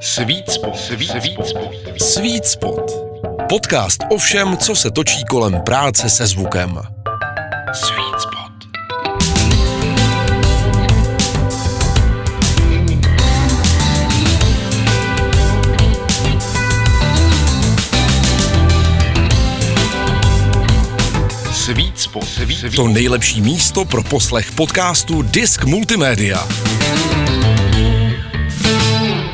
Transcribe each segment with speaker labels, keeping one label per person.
Speaker 1: Sweet Spot. Sweet Spot.
Speaker 2: Sweet Spot. Podcast o všem, co se točí kolem práce se zvukem.
Speaker 1: Sweet Spot. Sweet Spot. Sweet Spot.
Speaker 2: To nejlepší místo pro poslech podcastu Disk Multimédia.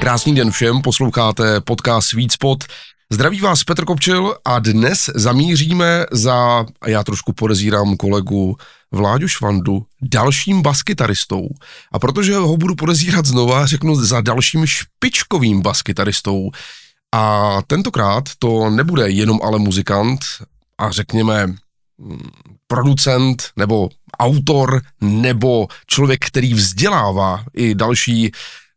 Speaker 2: Krásný den všem, posloucháte podcast Sweet Spot. Zdraví vás Petr Kopčil a dnes zamíříme za, a já trošku podezírám kolegu Vláďu Švandu, dalším baskytaristou. A protože ho budu podezírat znova, řeknu za dalším špičkovým baskytaristou. A tentokrát to nebude jenom ale muzikant a řekněme mm, producent nebo autor nebo člověk, který vzdělává i další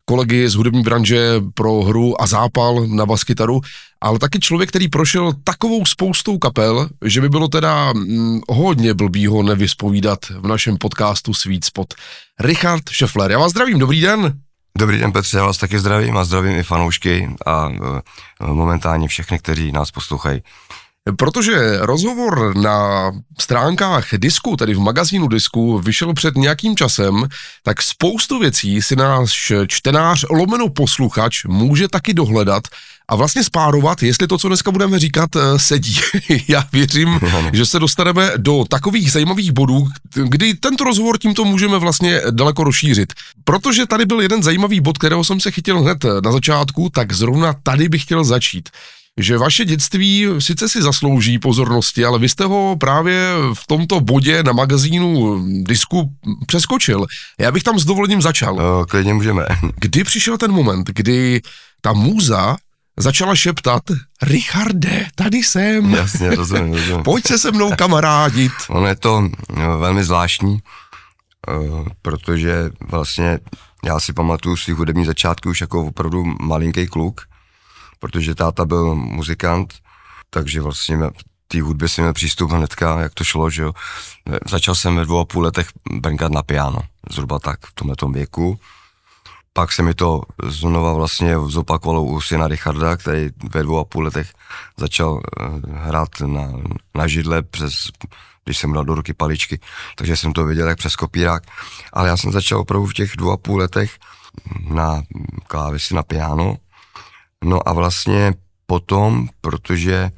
Speaker 2: kolegy z hudební branže pro hru a zápal na baskytaru, ale taky člověk, který prošel takovou spoustou kapel, že by bylo teda hm, hodně blbýho nevyspovídat v našem podcastu Sweet Spot. Richard Scheffler, já vás zdravím, dobrý den.
Speaker 3: Dobrý den Petře, já vás taky zdravím a zdravím i fanoušky a uh, momentálně všechny, kteří nás poslouchají.
Speaker 2: Protože rozhovor na stránkách disku, tedy v magazínu disku, vyšel před nějakým časem, tak spoustu věcí si náš čtenář lomeno posluchač může taky dohledat a vlastně spárovat, jestli to, co dneska budeme říkat, eh, sedí. Já věřím, že se dostaneme do takových zajímavých bodů, kdy tento rozhovor tímto můžeme vlastně daleko rozšířit. Protože tady byl jeden zajímavý bod, kterého jsem se chytil hned na začátku, tak zrovna tady bych chtěl začít že vaše dětství sice si zaslouží pozornosti, ale vy jste ho právě v tomto bodě na magazínu Disku přeskočil. Já bych tam s dovolením začal.
Speaker 3: No, klidně můžeme.
Speaker 2: Kdy přišel ten moment, kdy ta můza začala šeptat, Richarde, tady jsem.
Speaker 3: Jasně, rozumím, rozumím.
Speaker 2: Pojď se se mnou kamarádit.
Speaker 3: Ono je to no, velmi zvláštní, uh, protože vlastně já si pamatuju svých hudební začátky už jako opravdu malinký kluk, protože táta byl muzikant, takže vlastně té hudbě jsem měl přístup hnedka, jak to šlo, že jo. Začal jsem ve dvou a půl letech brnkat na piano, zhruba tak v tomhle věku. Pak se mi to znova vlastně zopakovalo u syna Richarda, který ve dvou a půl letech začal eh, hrát na, na židle přes, když jsem dal do ruky paličky, takže jsem to viděl jak přes kopírák. Ale já jsem začal opravdu v těch dvou a půl letech na klávesi na piano, No a vlastně potom, protože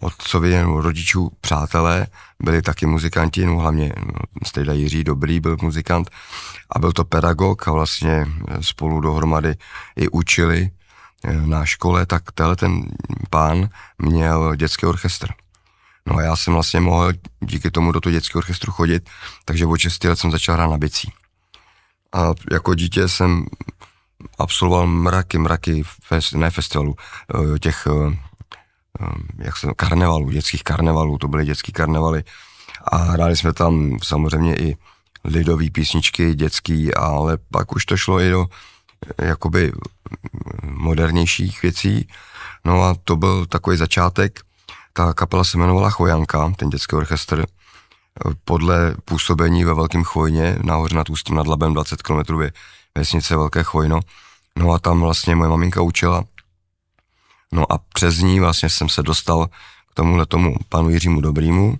Speaker 3: otcovi rodičů přátelé byli taky muzikanti, no hlavně no, Stejda Jiří Dobrý byl muzikant a byl to pedagog a vlastně spolu dohromady i učili eh, na škole, tak tenhle ten pán měl dětský orchestr. No a já jsem vlastně mohl díky tomu do toho dětského orchestru chodit, takže od 6 let jsem začal hrát na bicí. A jako dítě jsem absolvoval mraky, mraky, fest, ne festivalů, eh, těch, eh, eh, jak se karnevalů, dětských karnevalů, to byly dětský karnevaly a hráli jsme tam samozřejmě i lidové písničky dětský, ale pak už to šlo i do jakoby modernějších věcí. No a to byl takový začátek. Ta kapela se jmenovala Chojanka, ten dětský orchestr, podle působení ve Velkém Chvojně, nahoře nad Ústím nad Labem, 20 km vesnice Velké Chvojno. No a tam vlastně moje maminka učila. No a přes ní vlastně jsem se dostal k tomuhle tomu panu Jiřímu Dobrýmu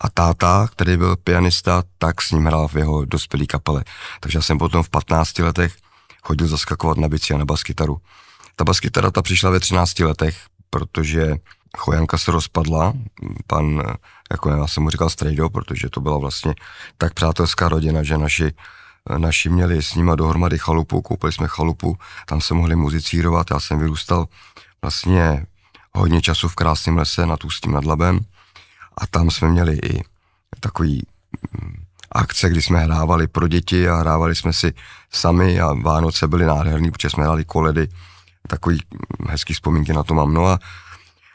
Speaker 3: a táta, který byl pianista, tak s ním hrál v jeho dospělý kapele. Takže já jsem potom v 15 letech chodil zaskakovat na bici a na baskytaru. Ta baskytara ta přišla ve 13 letech, protože Chojanka se rozpadla, pan, jako já jsem mu říkal Strejdo, protože to byla vlastně tak přátelská rodina, že naši naši měli s nima dohromady chalupu, koupili jsme chalupu, tam se mohli muzicírovat, já jsem vyrůstal vlastně hodně času v krásném lese nad Ústím nad Labem a tam jsme měli i takový mm, akce, kdy jsme hrávali pro děti a hrávali jsme si sami a Vánoce byly nádherný, protože jsme hráli koledy, takový mm, hezký vzpomínky na to mám. No a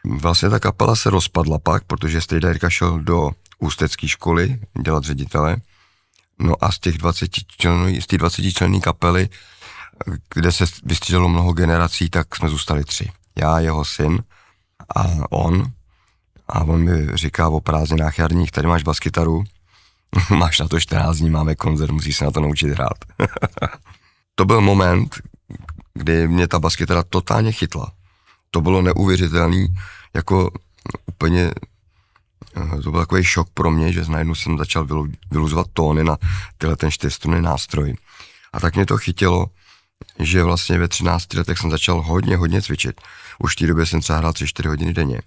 Speaker 3: vlastně ta kapela se rozpadla pak, protože Strejda Jirka šel do ústecké školy dělat ředitele No a z těch 20 členů, z těch 20 členů kapely, kde se vystřídalo mnoho generací, tak jsme zůstali tři. Já, jeho syn a on. A on mi říká o prázdninách jarních, tady máš baskytaru, máš na to 14 dní, máme koncert, musíš se na to naučit hrát. to byl moment, kdy mě ta baskytara totálně chytla. To bylo neuvěřitelný, jako úplně to byl takový šok pro mě, že najednou jsem začal vyluzovat tóny na tyhle ten čtyřstrunný nástroj. A tak mě to chytilo, že vlastně ve 13 letech jsem začal hodně, hodně cvičit. Už v té době jsem třeba hrál 3-4 hodiny denně.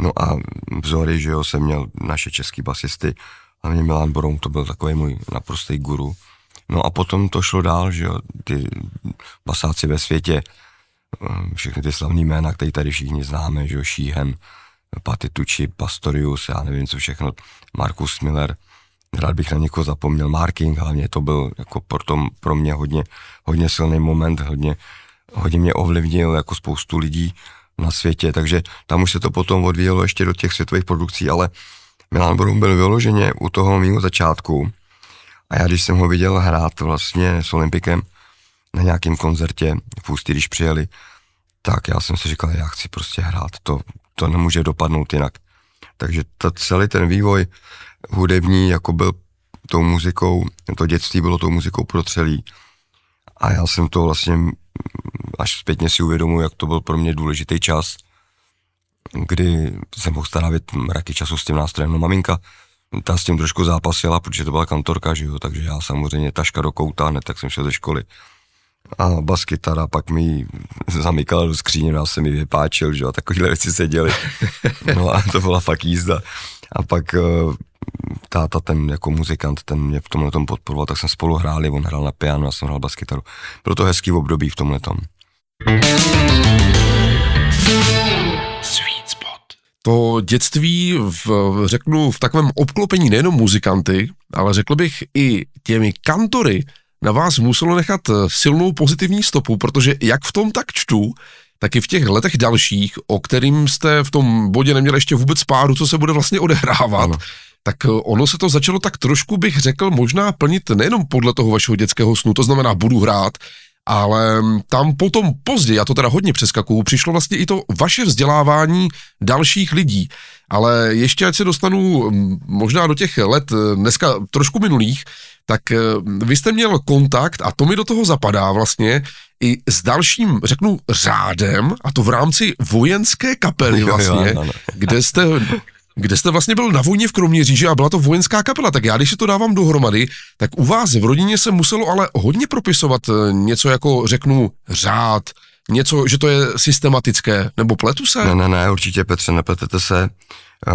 Speaker 3: No a vzory, že jo, jsem měl naše český basisty, hlavně Milan Broum, to byl takový můj naprostý guru. No a potom to šlo dál, že jo, ty basáci ve světě, eh, všechny ty slavní jména, které tady všichni známe, že jo, Šíhen, Patitucci, Pastorius, já nevím co všechno, Markus Miller, rád bych na někoho zapomněl, Marking hlavně, to byl jako pro, pro mě hodně, hodně silný moment, hodně, hodně mě ovlivnil jako spoustu lidí na světě, takže tam už se to potom odvíjelo ještě do těch světových produkcí, ale Milan Brum byl vyloženě u toho mého začátku. A já když jsem ho viděl hrát vlastně s Olympikem na nějakém koncertě v Ústí, když přijeli, tak já jsem si říkal, já chci prostě hrát, to, to nemůže dopadnout jinak. Takže to, celý ten vývoj hudební jako byl tou muzikou, to dětství bylo tou muzikou protřelý a já jsem to vlastně až zpětně si uvědomuji, jak to byl pro mě důležitý čas, kdy jsem mohl strávit mraky času s tím nástrojem. No maminka, ta s tím trošku zápasila, protože to byla kantorka, že jo, takže já samozřejmě taška do kouta, hned tak jsem šel ze školy. A baskytara pak mi zamykala do skříně, já jsem mi vypáčil, že jo, a takovýhle věci se děly. No a to byla fakt jízda. A pak eh, táta, ten jako muzikant, ten mě v tomhle tom podporoval, tak jsme spolu hráli, on hrál na piano, já jsem hrál baskytaru. Bylo to hezký období v tomhle tom.
Speaker 2: Sweet spot. To dětství, v, řeknu, v takovém obklopení nejenom muzikanty, ale řekl bych i těmi kantory, na vás muselo nechat silnou pozitivní stopu, protože jak v tom tak čtu, tak i v těch letech dalších, o kterým jste v tom bodě neměli ještě vůbec páru, co se bude vlastně odehrávat, ano. tak ono se to začalo tak trošku, bych řekl, možná plnit nejenom podle toho vašeho dětského snu, to znamená budu hrát, ale tam potom později, já to teda hodně přeskakuju, přišlo vlastně i to vaše vzdělávání dalších lidí. Ale ještě ať se dostanu možná do těch let eh, dneska trošku minulých, tak eh, vy jste měl kontakt, a to mi do toho zapadá vlastně, i s dalším, řeknu, řádem, a to v rámci vojenské kapely vlastně, kde jste kde jste vlastně byl na vojně v Kroměříži a byla to vojenská kapela, tak já když si to dávám dohromady, tak u vás v rodině se muselo ale hodně propisovat eh, něco jako, řeknu, řád, něco, že to je systematické, nebo pletu se?
Speaker 3: Ne, ne, ne, určitě Petře, nepletete se.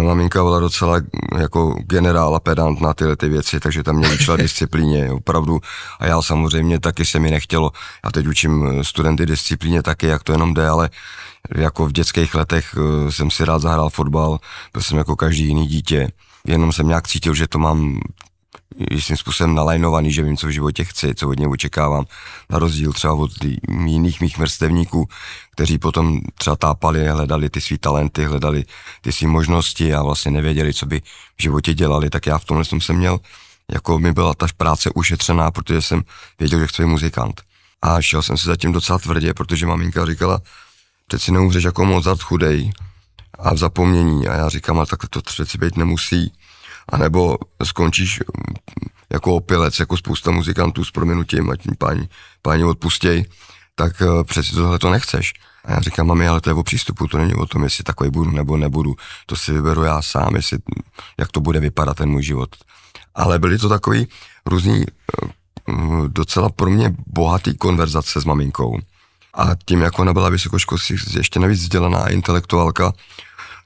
Speaker 3: Maminka byla docela jako generál a pedant na tyhle ty věci, takže tam mě učila disciplíně, opravdu. A já samozřejmě taky se mi nechtělo. Já teď učím studenty disciplíně taky, jak to jenom jde, ale jako v dětských letech eh, jsem si rád zahrál fotbal, byl jsem jako každý jiný dítě. Jenom jsem nějak cítil, že to mám jistým způsobem nalajnovaný, že vím, co v životě chci, co od něj očekávám, na rozdíl třeba od jiných mých mrstevníků, kteří potom třeba tápali, hledali ty své talenty, hledali ty své možnosti a vlastně nevěděli, co by v životě dělali, tak já v tomhle jsem se měl, jako mi byla ta práce ušetřená, protože jsem věděl, že chci být muzikant. A šel jsem si zatím docela tvrdě, protože maminka říkala, přeci neumřeš jako Mozart chudej a v zapomnění. A já říkám, ale tak to přeci být nemusí anebo skončíš mm, jako opilec, jako spousta muzikantů s proměnutím, ať mi páni, páni odpustěj, tak uh, přeci tohle to nechceš. A já říkám, mami, ale to je o přístupu, to není o tom, jestli takový budu nebo nebudu. To si vyberu já sám, jestli, jak to bude vypadat ten můj život. Ale byly to takový různý, uh, docela pro mě bohatý konverzace s maminkou. A tím, jak ona byla vysokoškolsky ještě navíc vzdělaná intelektuálka,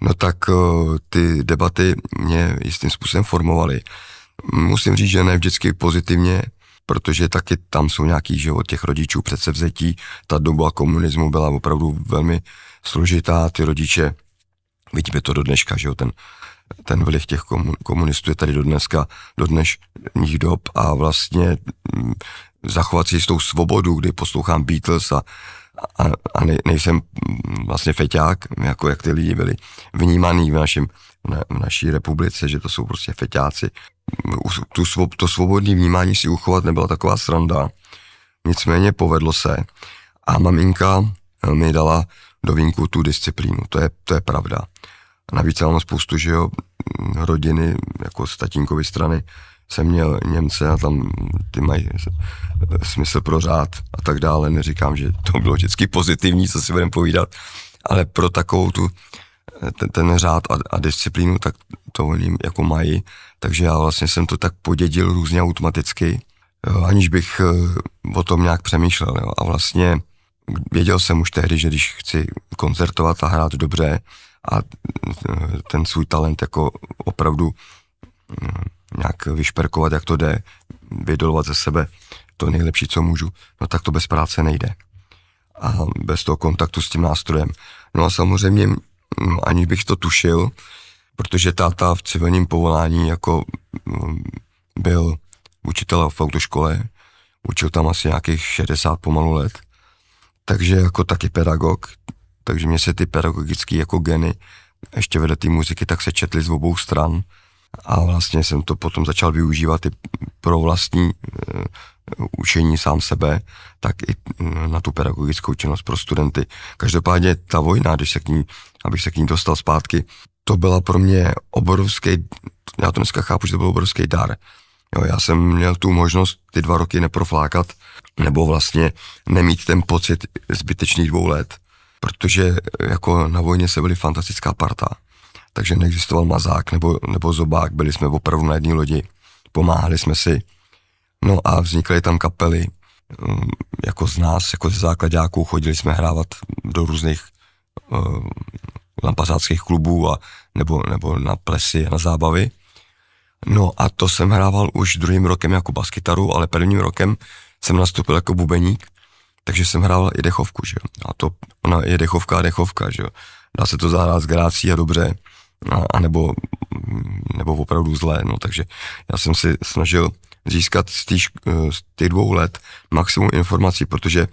Speaker 3: no tak uh, ty debaty mě jistým způsobem formovaly. Musím říct, že ne vždycky pozitivně, protože taky tam jsou nějaký život těch rodičů předsevzetí. Ta doba komunismu byla opravdu velmi složitá, ty rodiče, vidíme to do dneška, že jo, ten, ten vliv těch komunistů je tady do dneska, do dnešních dob a vlastně mm, zachovat si tou svobodu, kdy poslouchám Beatles a a, a ne, nejsem vlastně feťák, jako jak ty lidi byli vnímaný v, našem, na, v naší republice, že to jsou prostě feťáci. Tu, to svobodné vnímání si uchovat nebyla taková sranda. Nicméně povedlo se a maminka mi dala do vínku tu disciplínu, to je, to je pravda. A navíc mám spoustu, že jo, rodiny, jako z tatínkovy strany, jsem měl Němce a tam ty mají smysl pro řád a tak dále. Neříkám, že to bylo vždycky pozitivní, co si budeme povídat, ale pro takovou tu, ten, ten řád a, a disciplínu, tak to oni jako mají. Takže já vlastně jsem to tak podědil různě automaticky, jo, aniž bych eh, o tom nějak přemýšlel. Jo. A vlastně věděl jsem už tehdy, že když chci koncertovat a hrát dobře a eh, ten svůj talent jako opravdu eh, nějak vyšperkovat, jak to jde, vydolovat ze sebe to nejlepší, co můžu, no tak to bez práce nejde. A bez toho kontaktu s tím nástrojem. No a samozřejmě, mm, aniž bych to tušil, protože táta v civilním povolání jako mm, byl učitel v autoškole, učil tam asi nějakých 60 pomalu let, takže jako taky pedagog, takže mě se ty pedagogické jako geny ještě vedle té muziky tak se četly z obou stran a vlastně jsem to potom začal využívat i pro vlastní uh, učení sám sebe, tak i uh, na tu pedagogickou činnost pro studenty. Každopádně ta vojna, když se k ní, abych se k ní dostal zpátky, to byla pro mě obrovský, já to dneska chápu, že to byl obrovský dar. Jo, já jsem měl tu možnost ty dva roky neproflákat, nebo vlastně nemít ten pocit zbytečných dvou let, protože jako na vojně se byli fantastická parta takže neexistoval mazák nebo, nebo zobák, byli jsme opravdu na jedné lodi, pomáhali jsme si, no a vznikly tam kapely, um, jako z nás, jako ze základáků, chodili jsme hrávat do různých uh, lampazáckých klubů a, nebo, nebo na plesy a na zábavy. No a to jsem hrával už druhým rokem jako baskytaru, ale prvním rokem jsem nastoupil jako bubeník, takže jsem hrával i dechovku, že jo. A to, ona je dechovka a dechovka, že jo. Dá se to zahrát s grácí a dobře a, a nebo, nebo opravdu zlé, no takže já jsem si snažil získat z těch, z těch dvou let maximum informací, protože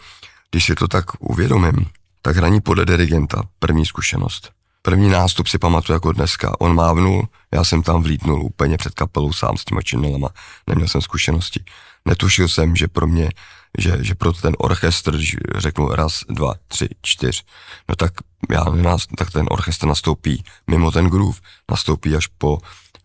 Speaker 3: když si to tak uvědomím, tak hraní podle dirigenta, první zkušenost. První nástup si pamatuju jako dneska. On mávnul, já jsem tam vlítnul úplně před kapelou sám s těma činelama. Neměl jsem zkušenosti. Netušil jsem, že pro mě že, že pro ten orchestr, řeknu raz, dva, tři, čtyř, no tak já tak ten orchestr nastoupí mimo ten groove, nastoupí až po,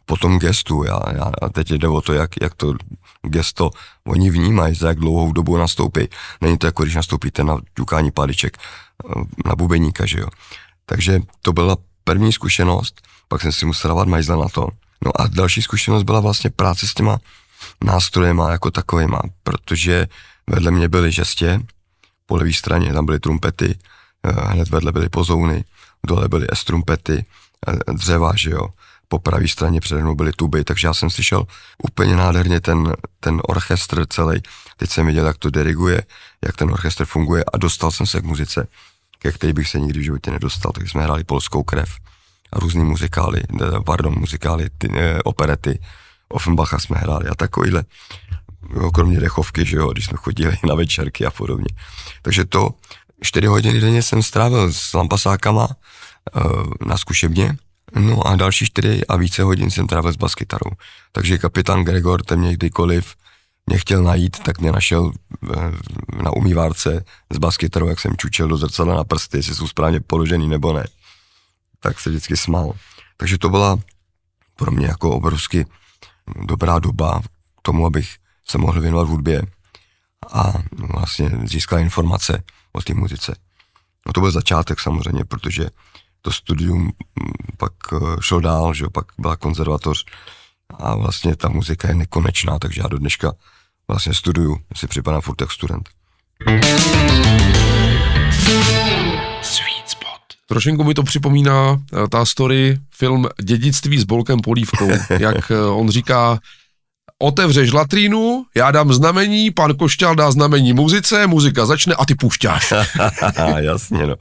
Speaker 3: po tom gestu. Já, já, a teď jde o to, jak, jak to gesto oni vnímají, za jak dlouhou dobu nastoupí. Není to jako když nastoupíte na ťukání paliček eh, na bubeníka, že jo. Takže to byla první zkušenost, pak jsem si musel dávat majzle na to. No a další zkušenost byla vlastně práce s těma nástrojema jako takovýma, protože Vedle mě byly žestě, po levé straně tam byly trumpety, eh, hned vedle byly pozouny, dole byly estrumpety, eh, dřeva, že jo. Po pravé straně přede mnou byly tuby, takže já jsem slyšel úplně nádherně ten, ten orchestr celý. Teď jsem viděl, jak to diriguje, jak ten orchestr funguje a dostal jsem se k muzice, ke který bych se nikdy v životě nedostal. Takže jsme hráli polskou krev a různý muzikály, eh, pardon, muzikály, ty, operety, Offenbacha jsme hráli a takovýhle jo, kromě dechovky, že jo, když jsme chodili na večerky a podobně. Takže to čtyři hodiny denně jsem strávil s lampasákama uh, na zkušebně, no a další čtyři a více hodin jsem trávil s baskytarou. Takže kapitán Gregor, ten mě kdykoliv mě chtěl najít, tak mě našel uh, na umývárce s baskytarou, jak jsem čučel do zrcadla na prsty, jestli jsou správně položený nebo ne. Tak se vždycky smál. Takže to byla pro mě jako obrovsky dobrá doba k tomu, abych se mohl věnovat hudbě a vlastně získal informace o té muzice. No to byl začátek samozřejmě, protože to studium mm, pak eh, šlo dál, že pak byla konzervatoř a vlastně ta muzika je nekonečná, takže já do dneška vlastně studuju, si připadám furt jak student.
Speaker 2: Sweet spot. Trošinku mi to připomíná eh, ta story, film Dědictví s Bolkem Polívkou, jak eh, on říká, otevřeš latrínu, já dám znamení, pan Košťal dá znamení muzice, muzika začne a ty pušťáš.
Speaker 3: Jasně, no.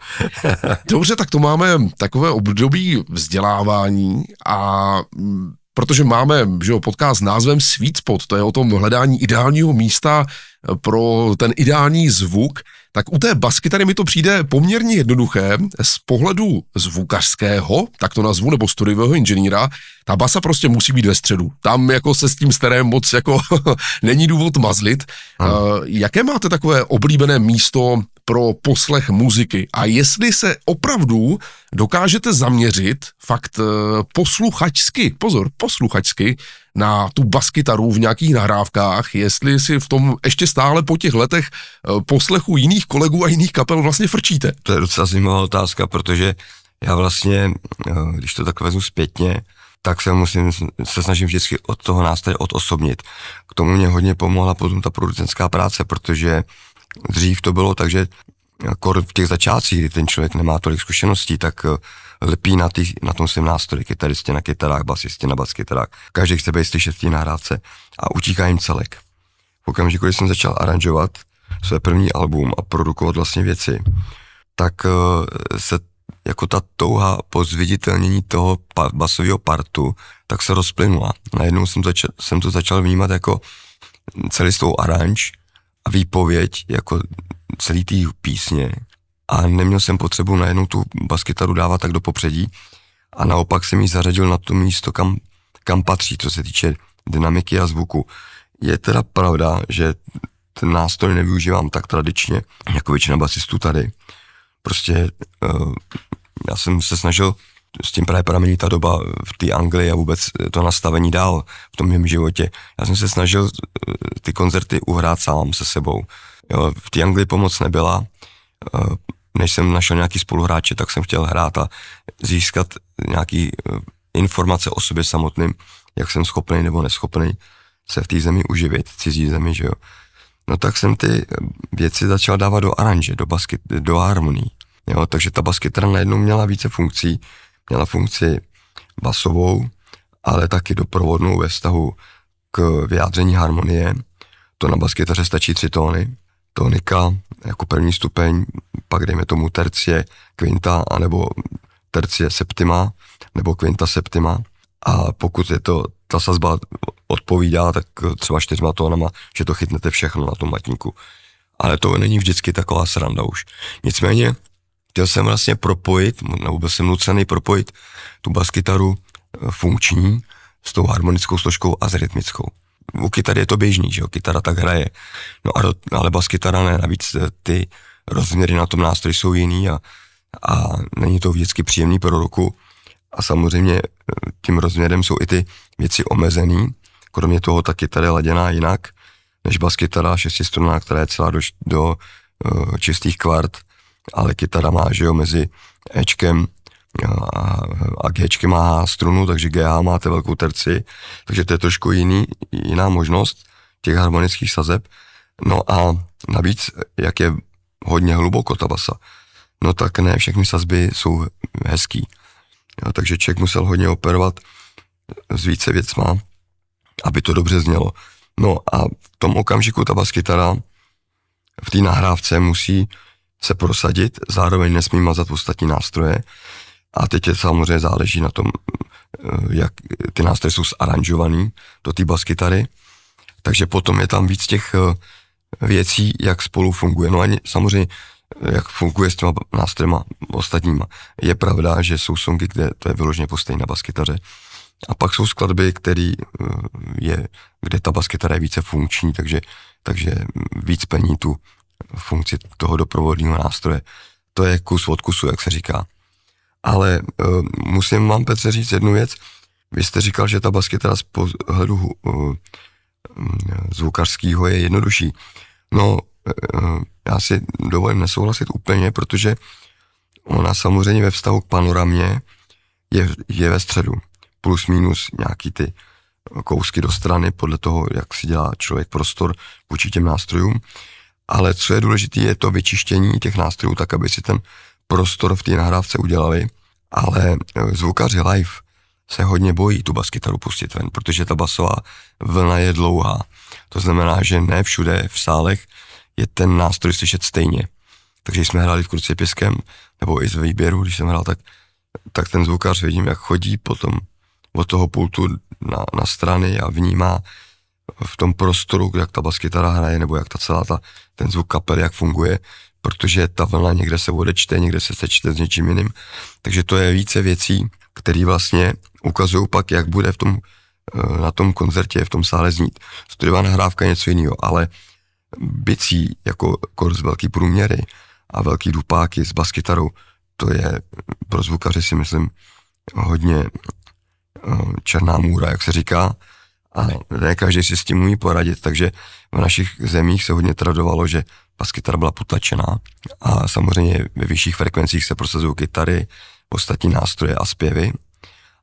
Speaker 2: Dobře, tak to máme takové období vzdělávání a mm, protože máme že jo, podcast s názvem Sweet Spot, to je o tom hledání ideálního místa pro ten ideální zvuk, tak u té baskytary mi to přijde poměrně jednoduché z pohledu zvukařského, tak to nazvu, nebo studiového inženýra, ta basa prostě musí být ve středu. Tam jako se s tím starém moc jako není důvod mazlit. Uh, jaké máte takové oblíbené místo pro poslech muziky a jestli se opravdu dokážete zaměřit fakt eh, posluchačsky, pozor, posluchačsky na tu baskytaru v nějakých nahrávkách, jestli si v tom ještě stále po těch letech eh, poslechu jiných kolegů a jiných kapel vlastně frčíte.
Speaker 3: To je docela zajímavá otázka, protože já vlastně, eh, když to tak vezmu zpětně, tak se musím, se snažím vždycky od toho nástroje odosobnit. K tomu mě hodně pomohla potom ta producentská práce, protože dřív to bylo tak, že kor v těch začátcích, kdy ten člověk nemá tolik zkušeností, tak lepí na, tý, na tom svém nástroji, kytaristě na kytarách, basisti na baskytarách. Každý chce být slyšet v té nahrávce a utíká jim celek. V okamžiku, kdy jsem začal aranžovat své první album a produkovat vlastně věci, tak eh, se jako ta touha po zviditelnění toho pa, basového partu, tak se rozplynula. Najednou jsem, začal, jsem to začal vnímat jako celistou aranž a výpověď jako celý té písně a neměl jsem potřebu najednou tu baskytaru dávat tak do popředí a naopak jsem ji zařadil na to místo, kam, kam patří, co se týče dynamiky a zvuku. Je teda pravda, že ten nástroj nevyužívám tak tradičně, jako většina basistů tady. Prostě uh, já jsem se snažil s tím právě pramení ta doba v té Anglii a vůbec to nastavení dál v tom mém životě. Já jsem se snažil eh, ty koncerty uhrát sám se sebou. Jo, v té Anglii pomoc nebyla. Eh, než jsem našel nějaký spoluhráče, tak jsem chtěl hrát a získat nějaký eh, informace o sobě samotným, jak jsem schopný nebo neschopný se v té zemi uživit, cizí zemi, že jo. No tak jsem ty věci začal dávat do aranže, do basket, do harmonii. Jo, takže ta baskytara najednou měla více funkcí, měla funkci basovou, ale taky doprovodnou ve vztahu k vyjádření harmonie. To na baskytaře stačí tři tóny. Tónika jako první stupeň, pak dejme tomu tercie, kvinta, anebo tercie septima, nebo kvinta septima. A pokud je to, ta sazba odpovídá, tak třeba čtyřma tónama, že to chytnete všechno na tom matníku. Ale to není vždycky taková sranda už. Nicméně chtěl jsem vlastně propojit, nebo byl jsem nucený propojit tu baskytaru eh, funkční s tou harmonickou složkou a s rytmickou. U kytary je to běžný, že jo, kytara tak hraje, no a do, ale baskytara ne, navíc eh, ty rozměry na tom nástroji jsou jiný a, a není to vždycky příjemný pro ruku. A samozřejmě eh, tím rozměrem jsou i ty věci omezený, kromě toho ta kytara je laděná jinak, než baskytara šestistrunná, která je celá do, do uh, čistých kvart, ale kytara má, že jo, mezi Ečkem a, a Gčkem má strunu, takže GH máte velkou terci, takže to je trošku jiný, jiná možnost těch harmonických sazeb. No a navíc, jak je hodně hluboko ta basa, no tak ne všechny sazby jsou hezký. Jo, takže člověk musel hodně operovat s více věcma, aby to dobře znělo. No a v tom okamžiku ta baskytara v té nahrávce musí se prosadit, zároveň nesmí mazat ostatní nástroje. A teď je samozřejmě záleží na tom, eh, jak ty nástroje jsou zaranžovaný do té baskytary. Takže potom je tam víc těch eh, věcí, jak spolu funguje. No a samozřejmě, eh, jak funguje s těma nástrojema ostatníma. Je pravda, že jsou songy, kde to je vyloženě postejné na baskytaře. A pak jsou skladby, který je, kde ta baskytara je více funkční, takže, takže víc plní tu funkci toho doprovodního nástroje. To je kus od kusu, jak se říká. Ale uh, musím vám, Petře, říct jednu věc. Vy jste říkal, že ta baskytara z pohledu uh, zvukařského je jednodušší. No, uh, já si dovolím nesouhlasit úplně, protože ona samozřejmě ve vztahu k panoramě je, je ve středu. Plus minus nějaký ty kousky do strany podle toho, jak si dělá člověk prostor vůči těm nástrojům ale co je důležité, je to vyčištění těch nástrojů tak, aby si ten prostor v té nahrávce udělali, ale e, zvukaři live se hodně bojí tu baskytaru pustit ven, protože ta basová vlna je dlouhá. To znamená, že ne všude v sálech je ten nástroj slyšet stejně. Takže jsme hráli v Kruci Piskem, nebo i z výběru, když jsem hrál, tak, tak ten zvukař vidím, jak chodí potom od toho pultu na, na strany a vnímá v tom prostoru, jak ta baskytara hraje, nebo jak ta celá ta, ten zvuk kapely, jak funguje, protože ta vlna někde se odečte, někde se sečte s něčím jiným. Takže to je více věcí, které vlastně ukazují pak, jak bude v tom, eh, na tom koncertě, v tom sále znít. Studiová nahrávka je něco jiného, ale bicí jako kurz velký průměry a velký dupáky s baskytarou, to je pro zvukaře si myslím hodně eh, černá můra, jak se říká, a ne každý si s tím umí poradit, takže v našich zemích se hodně tradovalo, že baskytara byla potlačená a samozřejmě ve vyšších frekvencích se prosazují kytary, ostatní nástroje a zpěvy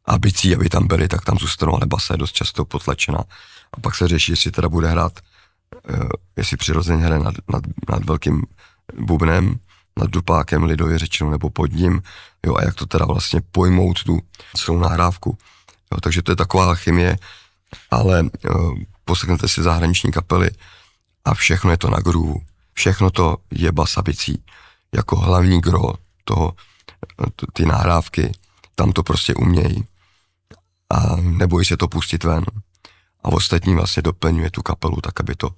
Speaker 3: a bicí, aby tam byly, tak tam zůstanou, ale basa je dost často potlačená. A pak se řeší, jestli teda bude hrát, uh, jestli přirozeně hraje nad, nad, nad velkým bubnem, nad dupákem lidově řečeno, nebo pod ním, jo, a jak to teda vlastně pojmout tu celou nahrávku. Jo, takže to je taková alchymie, ale uh, poslechnete si zahraniční kapely a všechno je to na groove. Všechno to je basabicí jako hlavní gro toho, ty nahrávky, tam to prostě umějí a nebojí se to pustit ven. A ostatní vlastně doplňuje tu kapelu tak, aby to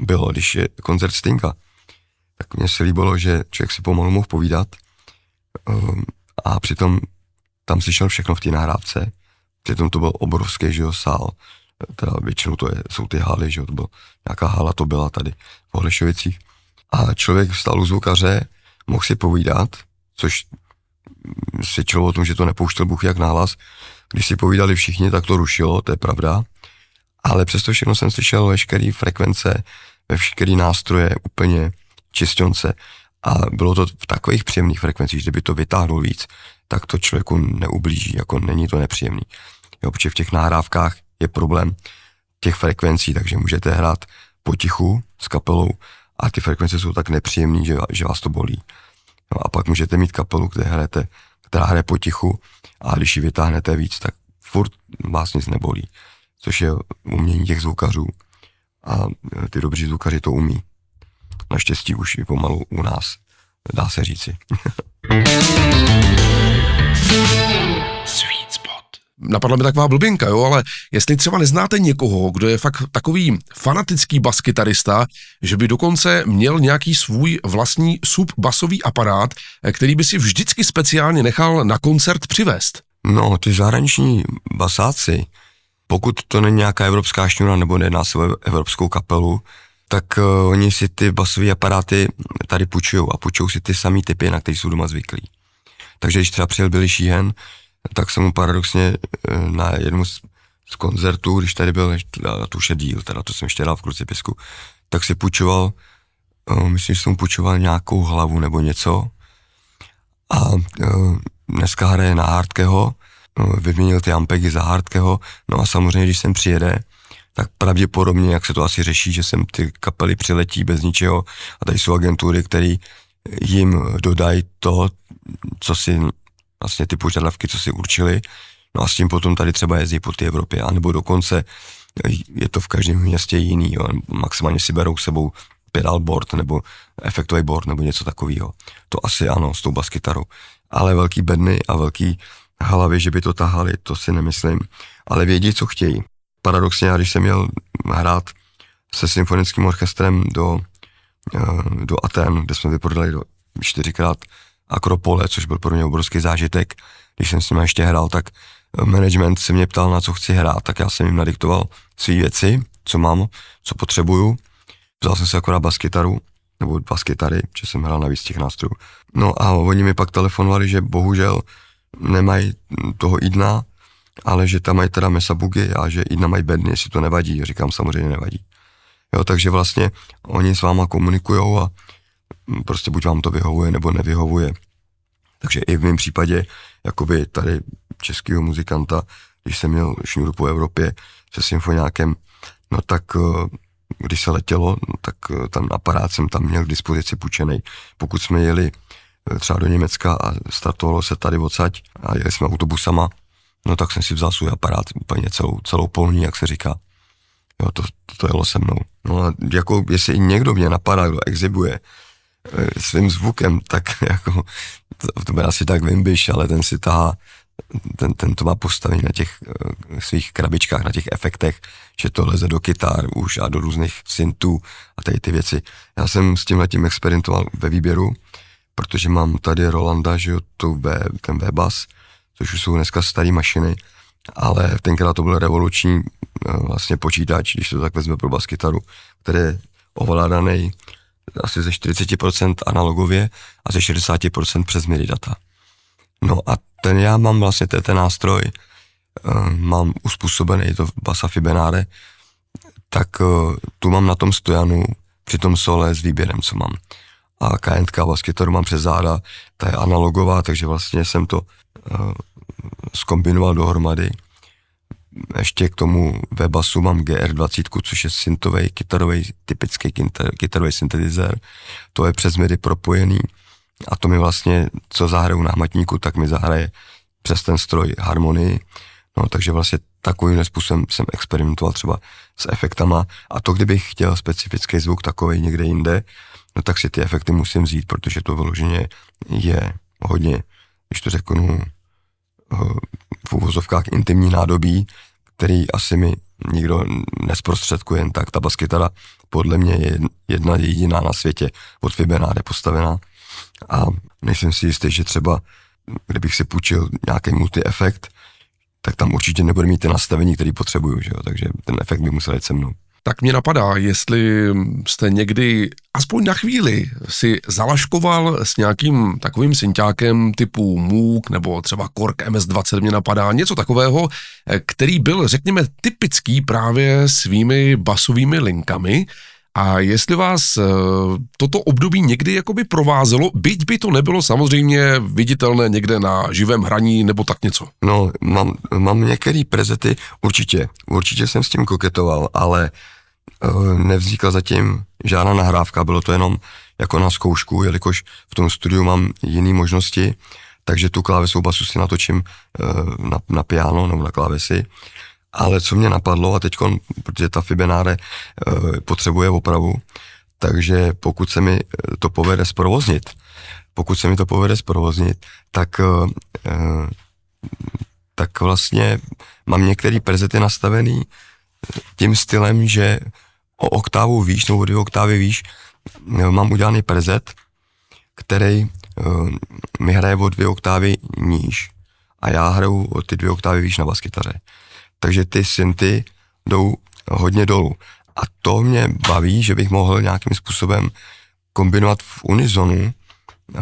Speaker 3: bylo, když je koncert Stinga. Tak mně se líbilo, že člověk si pomalu mohl povídat um, a přitom tam slyšel všechno v té nahrávce. Přitom to byl obrovský, že jo, sál. Teda většinou to je, jsou ty haly, že jo, to byl, nějaká hala to byla tady v Holešovicích. A člověk vstal u zvukaře, mohl si povídat, což svědčilo o tom, že to nepouštěl Bůh jak nahlas. Když si povídali všichni, tak to rušilo, to je pravda. Ale přesto všechno jsem slyšel veškeré frekvence, veškeré nástroje úplně čistonce. A bylo to v takových příjemných frekvencích, že by to vytáhnul víc, tak to člověku neublíží, jako není to nepříjemný. Jo, protože v těch nahrávkách je problém těch frekvencí, takže můžete hrát potichu s kapelou a ty frekvence jsou tak nepříjemné, že, že vás to bolí. No a pak můžete mít kapelu, kde hrajete, která hraje potichu a když ji vytáhnete víc, tak furt vás nic nebolí, což je umění těch zvukařů a ty dobří zvukaři to umí. Naštěstí už i pomalu u nás, dá se říci.
Speaker 2: Napadla mi taková blbinka, jo, ale jestli třeba neznáte někoho, kdo je fakt takový fanatický baskytarista, že by dokonce měl nějaký svůj vlastní subbasový aparát, eh, který by si vždycky speciálně nechal na koncert přivést.
Speaker 3: No, ty zahraniční basáci, pokud to není nějaká evropská šňůra nebo nejedná se evropskou kapelu, tak uh, oni si ty basové aparáty tady půjčují a půjčují si ty samý typy, na který jsou doma zvyklí. Takže když třeba přijel Billy Sheehan, tak jsem mu paradoxně uh, na jednom z, z koncertů, když tady byl, a to už je díl, teda to jsem ještě dal v krucipisku, tak si půjčoval, uh, myslím, že jsem mu půjčoval nějakou hlavu nebo něco. A uh, dneska hraje na Hardkeho, vyměnil ty ampegy za Hardkeho, no a samozřejmě, když sem přijede, tak pravděpodobně, jak se to asi řeší, že sem ty kapely přiletí bez ničeho a tady jsou agentury, které jim dodají to, co si vlastně ty požadavky, co si určili, no a s tím potom tady třeba jezdí po té Evropě, anebo dokonce je to v každém městě jiný, jo. maximálně si berou sebou pedal board nebo efektový board nebo něco takového. To asi ano, s tou baskytarou. Ale velký bedny a velký hlavy, že by to tahali, to si nemyslím. Ale vědí, co chtějí. Paradoxně, já když jsem měl hrát se symfonickým orchestrem do, eh, do Aten, kde jsme vyprodali do čtyřikrát Akropole, což byl pro mě obrovský zážitek. Když jsem s nimi ještě hrál, tak management se mě ptal, na co chci hrát, tak já jsem jim nadiktoval své věci, co mám, co potřebuju. Vzal jsem si akorát baskytaru, nebo baskytary, že jsem hrál na víc těch nástrojů. No a oni mi pak telefonovali, že bohužel nemají toho Idna, ale že tam mají teda mesabugy a že Idna mají bedny, jestli to nevadí. Říkám, samozřejmě nevadí. Jo, takže vlastně oni s váma komunikujou a prostě buď vám to vyhovuje nebo nevyhovuje. Takže i v mém případě, jakoby tady českého muzikanta, když jsem měl šňůru po Evropě se symfoniákem, no tak eh, když se letělo, no tak eh, tam aparát jsem tam měl k dispozici půjčený. Pokud jsme jeli eh, třeba do Německa a startovalo se tady odsaď a jeli jsme autobusama, no tak jsem si vzal svůj aparát úplně celou, celou polní, jak se říká. Jo, to, to, to jelo se mnou. No a jako, jestli někdo mě napadá, kdo exibuje svým zvukem, tak jako, to, to by asi tak Wimbiš, ale ten si tahá ten, ten to má postavení na těch uh, svých krabičkách, na těch efektech, že to leze do kytar už a do různých syntů a tady ty věci. Já jsem s tím letím experimentoval ve výběru, protože mám tady Rolanda, že jo, tu v, ten V-Bass, což už jsou dneska staré mašiny, ale tenkrát to byl revoluční uh, vlastně počítač, když to tak vezme pro bas kytaru, který je ovládaný asi ze 40% analogově a ze 60% přes MIDI data. No a ten já mám vlastně ten, ten nástroj, uh, mám uspůsobený, je to Basafi Benáre, tak uh, tu mám na tom stojanu při tom sole s výběrem, co mám. A KNK vlastně, kterou mám přes záda, ta je analogová, takže vlastně jsem to uh, skombinoval dohromady. Ještě k tomu ve basu mám GR20, což je syntový kytarový, typický kytarový syntetizér. To je přes MIDI propojený a to mi vlastně, co zahraju na hmatníku, tak mi zahraje přes ten stroj harmonii. No, takže vlastně takovým způsobem jsem experimentoval třeba s efektama a to, kdybych chtěl specifický zvuk takový někde jinde, no tak si ty efekty musím vzít, protože to vyloženě je hodně, když to řeknu, v uvozovkách intimní nádobí, který asi mi nikdo nesprostředkuje jen tak. Ta baskytara podle mě je jedna jediná na světě od Fibenáde postavená a nejsem si jistý, že třeba kdybych si půjčil nějaký multi-efekt, tak tam určitě nebude mít ty nastavení, který potřebuju, že jo? takže ten efekt by musel jít se mnou.
Speaker 2: Tak mě napadá, jestli jste někdy, aspoň na chvíli, si zalaškoval s nějakým takovým synťákem typu MOOC nebo třeba Korg MS-20 mě napadá, něco takového, který byl, řekněme, typický právě svými basovými linkami, a jestli vás e, toto období někdy jakoby provázelo, byť by to nebylo samozřejmě viditelné někde na živém hraní nebo tak něco.
Speaker 3: No, mám, mám některé prezety, určitě, určitě jsem s tím koketoval, ale e, nevznikla zatím žádná nahrávka, bylo to jenom jako na zkoušku, jelikož v tom studiu mám jiné možnosti, takže tu klávesou basu si natočím e, na, na piano nebo na klávesi ale co mě napadlo, a teď, protože ta Fibenáre e, potřebuje opravu, takže pokud se mi eh, to povede zprovoznit, pokud se mi to povede zprovoznit, tak, e, tak vlastně mám některé prezety nastavený tím stylem, že o oktávu výš nebo dvě oktávy výš mám udělaný prezet, který mi hraje o dvě oktávy níž. A já hraju o ty dvě oktávy výš na baskytaře takže ty synty jdou hodně dolů. A to mě baví, že bych mohl nějakým způsobem kombinovat v unizonu eh,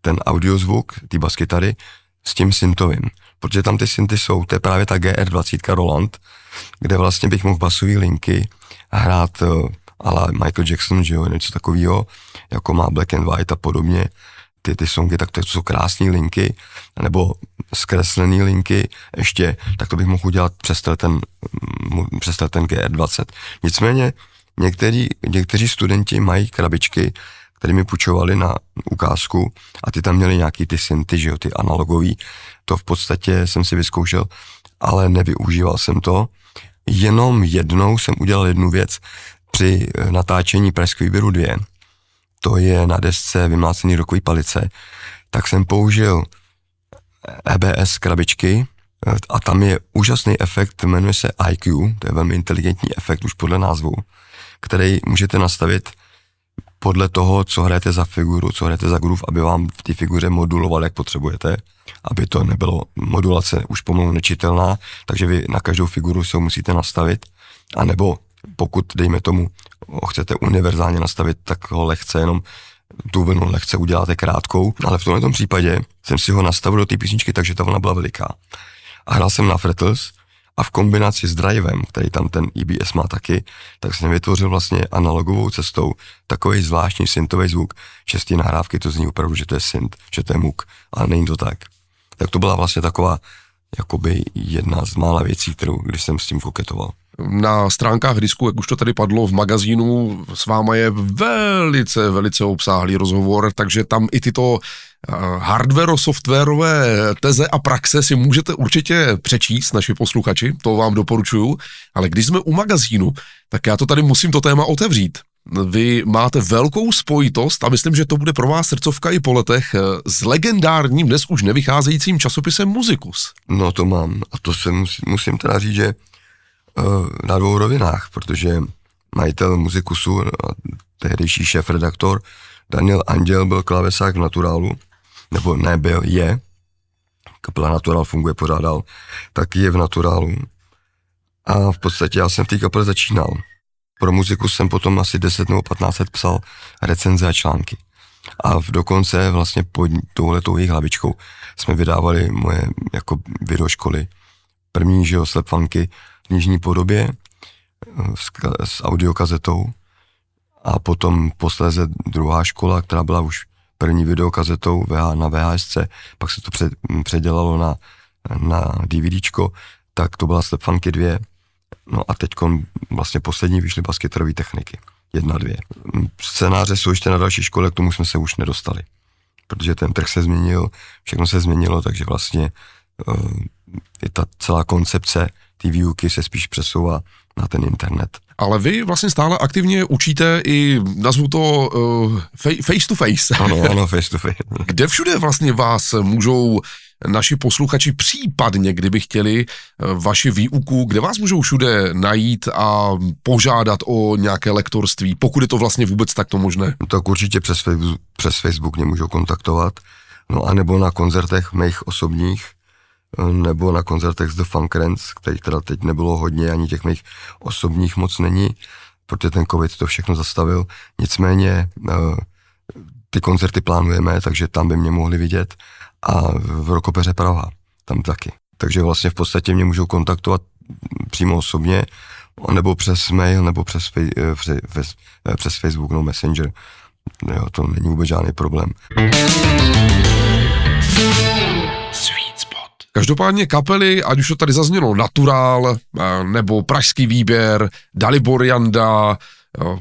Speaker 3: ten audiozvuk, ty baskytary, s tím syntovým. Protože tam ty synty jsou, to je právě ta GR20 Roland, kde vlastně bych mohl basové linky hrát eh, ale Michael Jackson, že jo, něco takového, jako má Black and White a podobně, ty, ty songy, tak to jsou krásné linky, nebo zkreslené linky ještě, tak to bych mohl udělat přes ten, mm, přes ten GR20. Nicméně některý, někteří studenti mají krabičky, které mi půjčovali na ukázku a ty tam měli nějaký ty synty, že jo, ty analogový. To v podstatě jsem si vyzkoušel, ale nevyužíval jsem to. Jenom jednou jsem udělal jednu věc při natáčení Pražského výběru 2 to je na desce vymlácený rokový palice, tak jsem použil EBS krabičky a tam je úžasný efekt, jmenuje se IQ, to je velmi inteligentní efekt už podle názvu, který můžete nastavit podle toho, co hrajete za figuru, co hrajete za groove, aby vám v té figuře moduloval, jak potřebujete, aby to nebylo modulace už pomalu nečitelná, takže vy na každou figuru se ho musíte nastavit, anebo pokud, dejme tomu, ho chcete univerzálně nastavit, tak ho lehce jenom tu vlnu lehce uděláte krátkou, ale v tomto případě jsem si ho nastavil do té písničky, takže ta vlna byla veliká. A hrál jsem na fretless a v kombinaci s drivem, který tam ten EBS má taky, tak jsem vytvořil vlastně analogovou cestou takový zvláštní syntový zvuk, té nahrávky to zní opravdu, že to je synth, že to je muk, ale není to tak. Tak to byla vlastně taková jakoby jedna z mála věcí, kterou, když jsem s tím koketoval
Speaker 2: na stránkách disku, jak už to tady padlo v magazínu, s váma je velice, velice obsáhlý rozhovor, takže tam i tyto eh, hardware, softwarové teze a praxe si můžete určitě přečíst, naši posluchači, to vám doporučuju, ale když jsme u magazínu, tak já to tady musím to téma otevřít. Vy máte velkou spojitost a myslím, že to bude pro vás srdcovka i po letech eh, s legendárním, dnes už nevycházejícím časopisem Muzikus.
Speaker 3: No to mám a to se musím, musím teda říct, že na dvou rovinách, protože majitel muzikusu, tehdejší šéf-redaktor Daniel Anděl byl klávesák v Naturálu, nebo nebyl, je, kapela Natural funguje pořád dál, tak je v Naturálu. A v podstatě já jsem v té kapele začínal. Pro muziku jsem potom asi 10 nebo 15 let psal recenze a články. A v dokonce vlastně pod touhletou jejich hlavičkou jsme vydávali moje jako videoškoly. První, že jo, slepfanky v knižní podobě eh, s, s audiokazetou a potom posléze druhá škola, která byla už první videokazetou na VHSC, pak se to před, předělalo na, na DVDčko, tak to byla Slepfanky 2. No a teď vlastně poslední vyšly basketové techniky. Jedna, dvě. Scénáře jsou ještě na další škole, k tomu jsme se už nedostali. Protože ten trh se změnil, všechno se změnilo, takže vlastně uh, i ta celá koncepce té výuky se spíš přesouvá na ten internet.
Speaker 2: Ale vy vlastně stále aktivně učíte i, nazvu to uh, face to face.
Speaker 3: Ano, ano, face to face.
Speaker 2: Kde všude vlastně vás můžou naši posluchači případně, kdyby chtěli eh, vaši výuku, kde vás můžou všude najít a požádat o nějaké lektorství, pokud je to vlastně vůbec takto možné?
Speaker 3: No tak určitě přes Facebook, přes Facebook mě můžou kontaktovat, no a nebo na koncertech mých osobních, eh, nebo na koncertech z The Funk Rants, kterých teda teď nebylo hodně, ani těch mých osobních moc není, protože ten covid to všechno zastavil. Nicméně eh, ty koncerty plánujeme, takže tam by mě mohli vidět a v Rokopeře Praha, tam taky. Takže vlastně v podstatě mě můžou kontaktovat přímo osobně, nebo přes mail, nebo přes, fej, eh, přes, přes, eh, přes Facebook, no Messenger. Jo, to není vůbec žádný problém.
Speaker 1: Sweet spot.
Speaker 2: Každopádně kapely, ať už to tady zaznělo Natural, eh, nebo Pražský výběr, Dalibor Janda,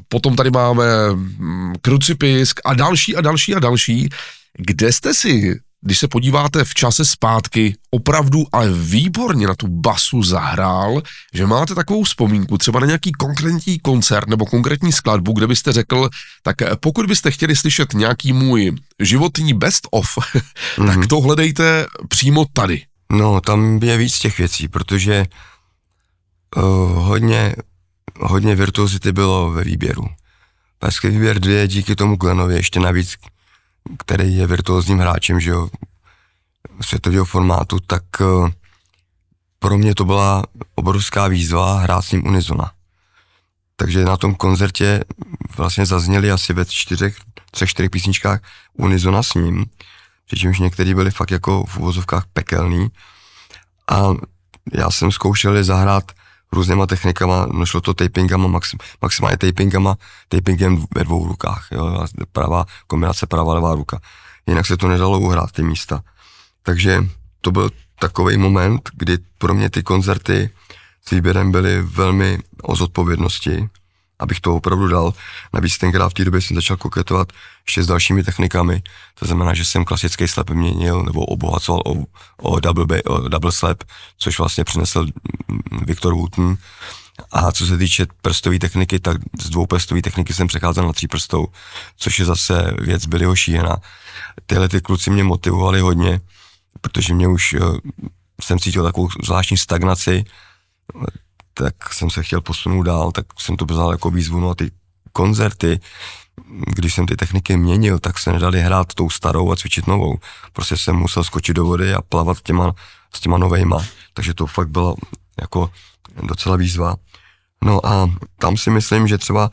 Speaker 2: potom tady máme mm, Krucipisk a další a další a další. Kde jste si když se podíváte v čase zpátky, opravdu ale výborně na tu basu zahrál, že máte takovou vzpomínku třeba na nějaký konkrétní koncert nebo konkrétní skladbu, kde byste řekl, tak pokud byste chtěli slyšet nějaký můj životní best of, mm-hmm. tak to hledejte přímo tady.
Speaker 3: No, tam je víc těch věcí, protože uh, hodně, hodně virtuozity bylo ve výběru. Pražský výběr 2 díky tomu Glenovi ještě navíc který je virtuózním hráčem, že jo, světového formátu, tak eh, pro mě to byla obrovská výzva hrát s ním Unizona. Takže na tom koncertě vlastně zazněli asi ve čtyřech, třech, čtyřech písničkách Unizona s ním, přičemž některý byli fakt jako v uvozovkách pekelný. A já jsem zkoušel je zahrát různýma technikama, no šlo to tapingama, maxim, maximálně tapingama, tapingem ve dvou rukách, jo, pravá, kombinace pravá, levá ruka. Jinak se to nedalo uhrát, ty místa. Takže to byl takový moment, kdy pro mě ty koncerty s výběrem byly velmi o zodpovědnosti, abych to opravdu dal. Navíc tenkrát v té době jsem začal koketovat ještě s dalšími technikami, to znamená, že jsem klasický slap měnil nebo obohacoval o, o, double, o double slap, což vlastně přinesl Viktor Wooten. A co se týče prstové techniky, tak z dvouprstový techniky jsem přecházel na tříprstou, což je zase věc Billyho Sheehana. Tyhle ty kluci mě motivovali hodně, protože mě už eh, jsem cítil takovou zvláštní stagnaci, tak jsem se chtěl posunout dál, tak jsem to vzal jako výzvu, no a ty koncerty, když jsem ty techniky měnil, tak se nedali hrát tou starou a cvičit novou. Prostě jsem musel skočit do vody a plavat těma, s těma novejma. Takže to fakt bylo jako docela výzva. No a tam si myslím, že třeba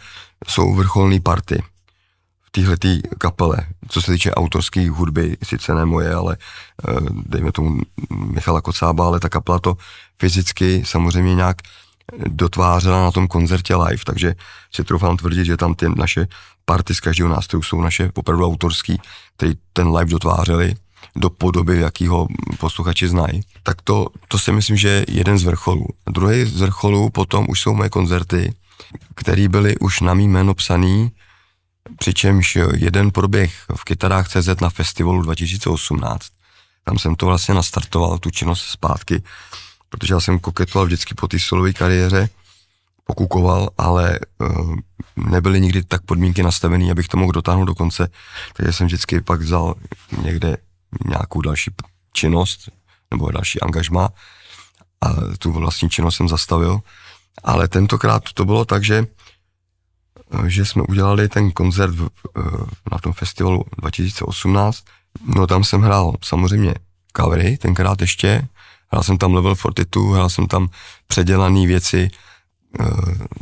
Speaker 3: jsou vrcholné party v téhle kapele, co se týče autorské hudby, sice ne moje, ale eh, dejme tomu Michala Kocába, ale ta kapela to fyzicky samozřejmě nějak dotvářela na tom koncertě live, takže si troufám tvrdit, že tam ty naše party z každého nástroju jsou naše opravdu autorský, který ten live dotvářeli do podoby, jakýho posluchači znají. Tak to, to si myslím, že je jeden z vrcholů. Druhý z vrcholů potom už jsou moje koncerty, které byly už na mý jméno psaný, přičemž jeden proběh v Kytarách CZ na festivalu 2018. Tam jsem to vlastně nastartoval, tu činnost zpátky protože já jsem koketoval vždycky po té solové kariéře, pokukoval, ale uh, nebyly nikdy tak podmínky nastavené, abych to mohl dotáhnout do konce, takže jsem vždycky pak vzal někde nějakou další činnost nebo další angažma a tu vlastní činnost jsem zastavil. Ale tentokrát to bylo tak, že, eh, že jsme udělali ten koncert v, eh, na tom festivalu 2018. No tam jsem hrál samozřejmě covery, tenkrát ještě, Hrál jsem tam Level 42, hrál jsem tam předělané věci uh,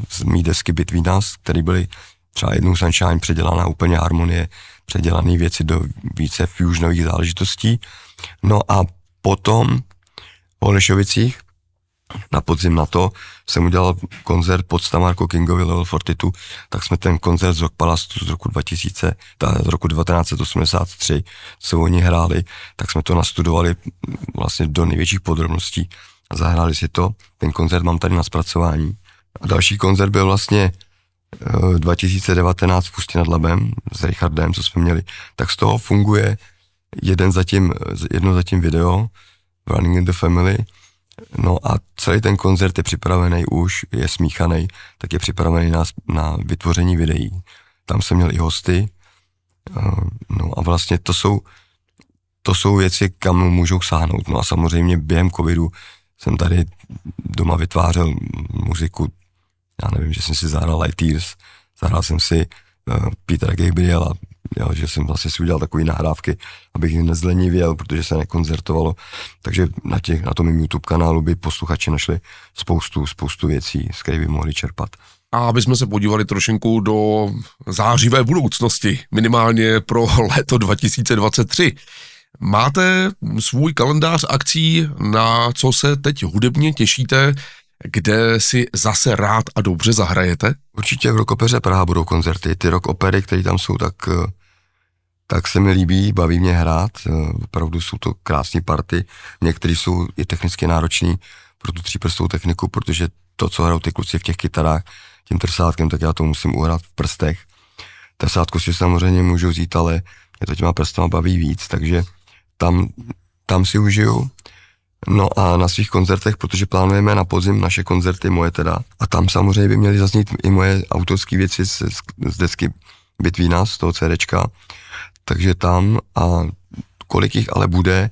Speaker 3: z mý desky Between Us, které byly třeba jednou Sunshine předělaná úplně harmonie, předělané věci do více fusionových záležitostí. No a potom v Holešovicích na podzim na to jsem udělal koncert pod Stamarko Kingovi Level 42, tak jsme ten koncert z Rock Palastu z roku 2000, ta, z roku 1983, co oni hráli, tak jsme to nastudovali vlastně do největších podrobností a zahráli si to. Ten koncert mám tady na zpracování. A další koncert byl vlastně 2019 v Ústí nad Labem s Richardem, co jsme měli, tak z toho funguje jeden zatím, jedno zatím video, Running in the Family, no a celý ten koncert je připravený už, je smíchaný, tak je připravený na, na vytvoření videí. Tam jsem měl i hosty, no a vlastně to jsou, to jsou věci, kam můžou sáhnout. No a samozřejmě během covidu jsem tady doma vytvářel muziku já nevím, že jsem si zahrál Light Tears, zahrál jsem si uh, Petra Gabriela, jo, že jsem vlastně si udělal takové nahrávky, abych nezlenivěl, protože se nekoncertovalo, takže na, těch, na tom mým YouTube kanálu by posluchači našli spoustu, spoustu věcí, z kterých by mohli čerpat.
Speaker 2: A aby jsme se podívali trošinku do zářivé budoucnosti, minimálně pro léto 2023. Máte svůj kalendář akcí, na co se teď hudebně těšíte, kde si zase rád a dobře zahrajete?
Speaker 3: Určitě v Rokopeře Praha budou koncerty. Ty rock opery, které tam jsou, tak, eh, tak se mi líbí, baví mě hrát. Eh, opravdu jsou to krásné party. Některé jsou i technicky náročný pro tu tříprstou techniku, protože to, co hrajou ty kluci v těch kytarách, tím trsátkem, tak já to musím uhrát v prstech. Trsátku si samozřejmě můžu vzít, ale mě to těma prstama baví víc, takže tam, tam si užiju. No a na svých koncertech, protože plánujeme na podzim naše koncerty, moje teda, a tam samozřejmě by měly zaznít i moje autorské věci z, z desky Bitvína, z toho CDčka, takže tam a kolik jich ale bude,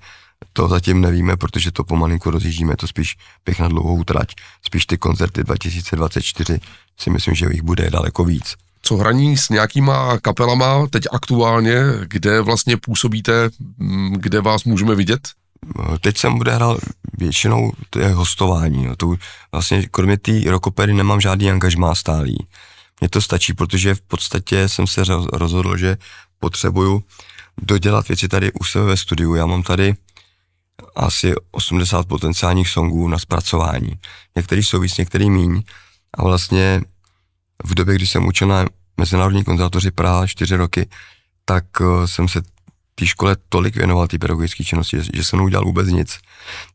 Speaker 3: to zatím nevíme, protože to pomalinku rozjíždíme, to spíš běh na dlouhou trať. Spíš ty koncerty 2024 si myslím, že jich bude daleko víc.
Speaker 2: Co hraní s nějakýma kapelama teď aktuálně, kde vlastně působíte, kde vás můžeme vidět?
Speaker 3: Teď jsem odehrál většinou to je hostování. No, to vlastně kromě té rokopery nemám žádný angažmá stálý. Mně to stačí, protože v podstatě jsem se rozhodl, že potřebuju dodělat věci tady u sebe ve studiu. Já mám tady asi 80 potenciálních songů na zpracování. Některý jsou víc, některý míň. A vlastně v době, kdy jsem učil na Mezinárodní konzervatoři Praha 4 roky, tak uh, jsem se té škole tolik věnoval té pedagogické činnosti, že, že jsem neudělal vůbec nic.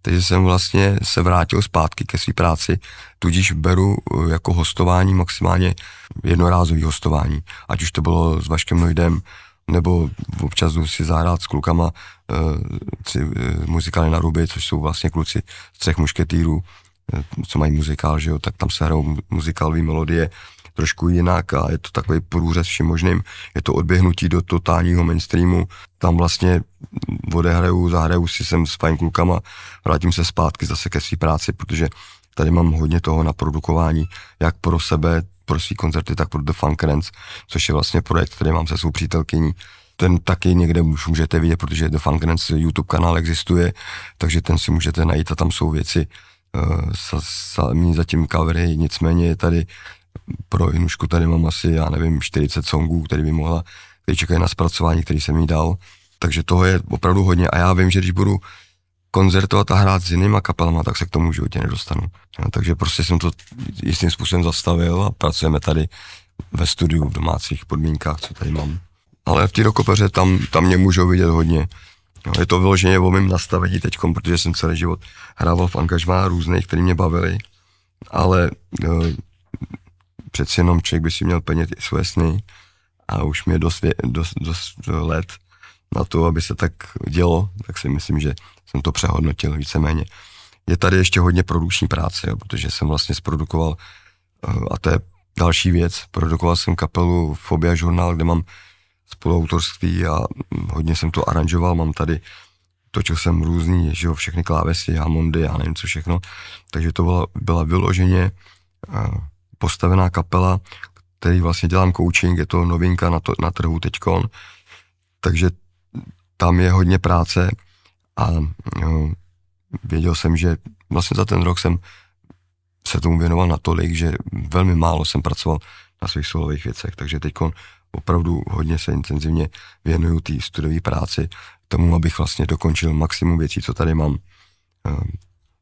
Speaker 3: Takže jsem vlastně se vrátil zpátky ke své práci, tudíž beru eh, jako hostování maximálně jednorázový hostování. Ať už to bylo s Vaškem Nojdem, nebo občas jdu si zahrát s klukama uh, tři, uh, muzikály na ruby, což jsou vlastně kluci z třech mušketýrů, uh, co mají muzikál, že jo, tak tam se hrajou muzikálové melodie trošku jinak a je to takový průřez vším možným. Je to odběhnutí do totálního mainstreamu. Tam vlastně odehraju, zahraju si sem s fajn klukama, vrátím se zpátky zase ke své práci, protože tady mám hodně toho na produkování, jak pro sebe, pro svý koncerty, tak pro The Funk Rants, což je vlastně projekt, který mám se svou přítelkyní. Ten taky někde už můžete vidět, protože The Funk Rants YouTube kanál existuje, takže ten si můžete najít a tam jsou věci, uh, sami zatím covery, nicméně je tady pro Inušku tady mám asi, já nevím, 40 songů, který by mohla, který čekají na zpracování, který jsem jí dal. Takže toho je opravdu hodně a já vím, že když budu koncertovat a hrát s jinýma kapelama, tak se k tomu životě nedostanu. Ja, takže prostě jsem to jistým způsobem zastavil a pracujeme tady ve studiu v domácích podmínkách, co tady mám. Ale v té rokopeře tam, tam mě můžou vidět hodně. Jo, je to vyloženě o mém nastavení teď, protože jsem celý život hrával v angažmá různých, který mě bavili, ale přeci jenom člověk by si měl plnit i své sny a už mě dost, dost, dost let na to, aby se tak dělo, tak si myslím, že jsem to přehodnotil víceméně. Je tady ještě hodně produkční práce, jo, protože jsem vlastně zprodukoval, eh, a to je další věc, produkoval jsem kapelu Fobia Journal, kde mám spoluautorství a hodně jsem to aranžoval, mám tady, točil jsem různý, že jo, všechny klávesy, Hammondy a nevím co všechno, takže to byla, byla vyloženě uh, postavená kapela, který vlastně dělám coaching, je to novinka na, to, na trhu teďkon, takže tam je hodně práce a jo, věděl jsem, že vlastně za ten rok jsem se tomu věnoval natolik, že velmi málo jsem pracoval na svých solových věcech, takže teď opravdu hodně se intenzivně věnuju té studové práci, tomu, abych vlastně dokončil maximum věcí, co tady mám uh,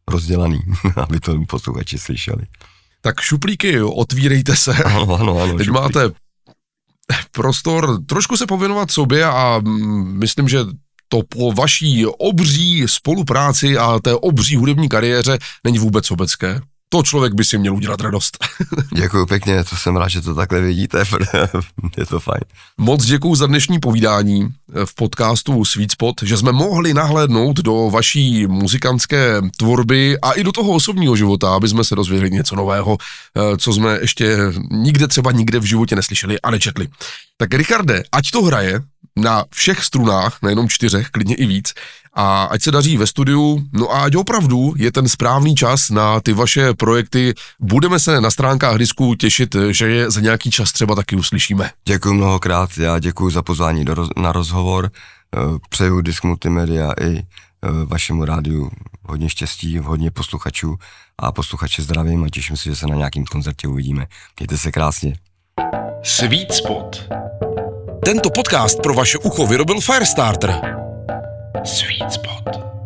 Speaker 3: rozdělaný, aby to posluchači slyšeli.
Speaker 2: Tak šuplíky, otvírejte se.
Speaker 3: Ano, ano, ano.
Speaker 2: Teď
Speaker 3: šuplík.
Speaker 2: máte prostor trošku se pověnovat sobě a mm, myslím, že to po vaší obří spolupráci a té obří hudební kariéře není vůbec sobecké. To člověk by si měl udělat radost.
Speaker 3: Děkuji pěkně, to jsem rád, že to takhle vidíte, je to fajn.
Speaker 2: Moc děkuji za dnešní povídání v podcastu Sweet Spot, že jsme mohli nahlédnout do vaší muzikantské tvorby a i do toho osobního života, aby jsme se dozvěděli něco nového, eh, co jsme ještě nikde třeba nikde v životě neslyšeli a nečetli. Tak Richarde, ať to hraje na všech strunách, nejenom čtyřech, klidně i víc, a ať se daří ve studiu, no a ať opravdu je ten správný čas na ty vaše projekty. Budeme se na stránkách disku těšit, že je za nějaký čas třeba taky uslyšíme.
Speaker 3: Děkuji mnohokrát, já děkuji za pozvání do, roz- na rozhovor, Eh, přeju Disk Multimedia i eh, vašemu rádiu hodně štěstí, hodně posluchačů a posluchače zdravím a těším se, že se na nějakým koncertě uvidíme. Mějte se krásně.
Speaker 1: Sweet Spot.
Speaker 2: Tento podcast pro vaše ucho vyrobil Firestarter.
Speaker 1: Sweet Spot.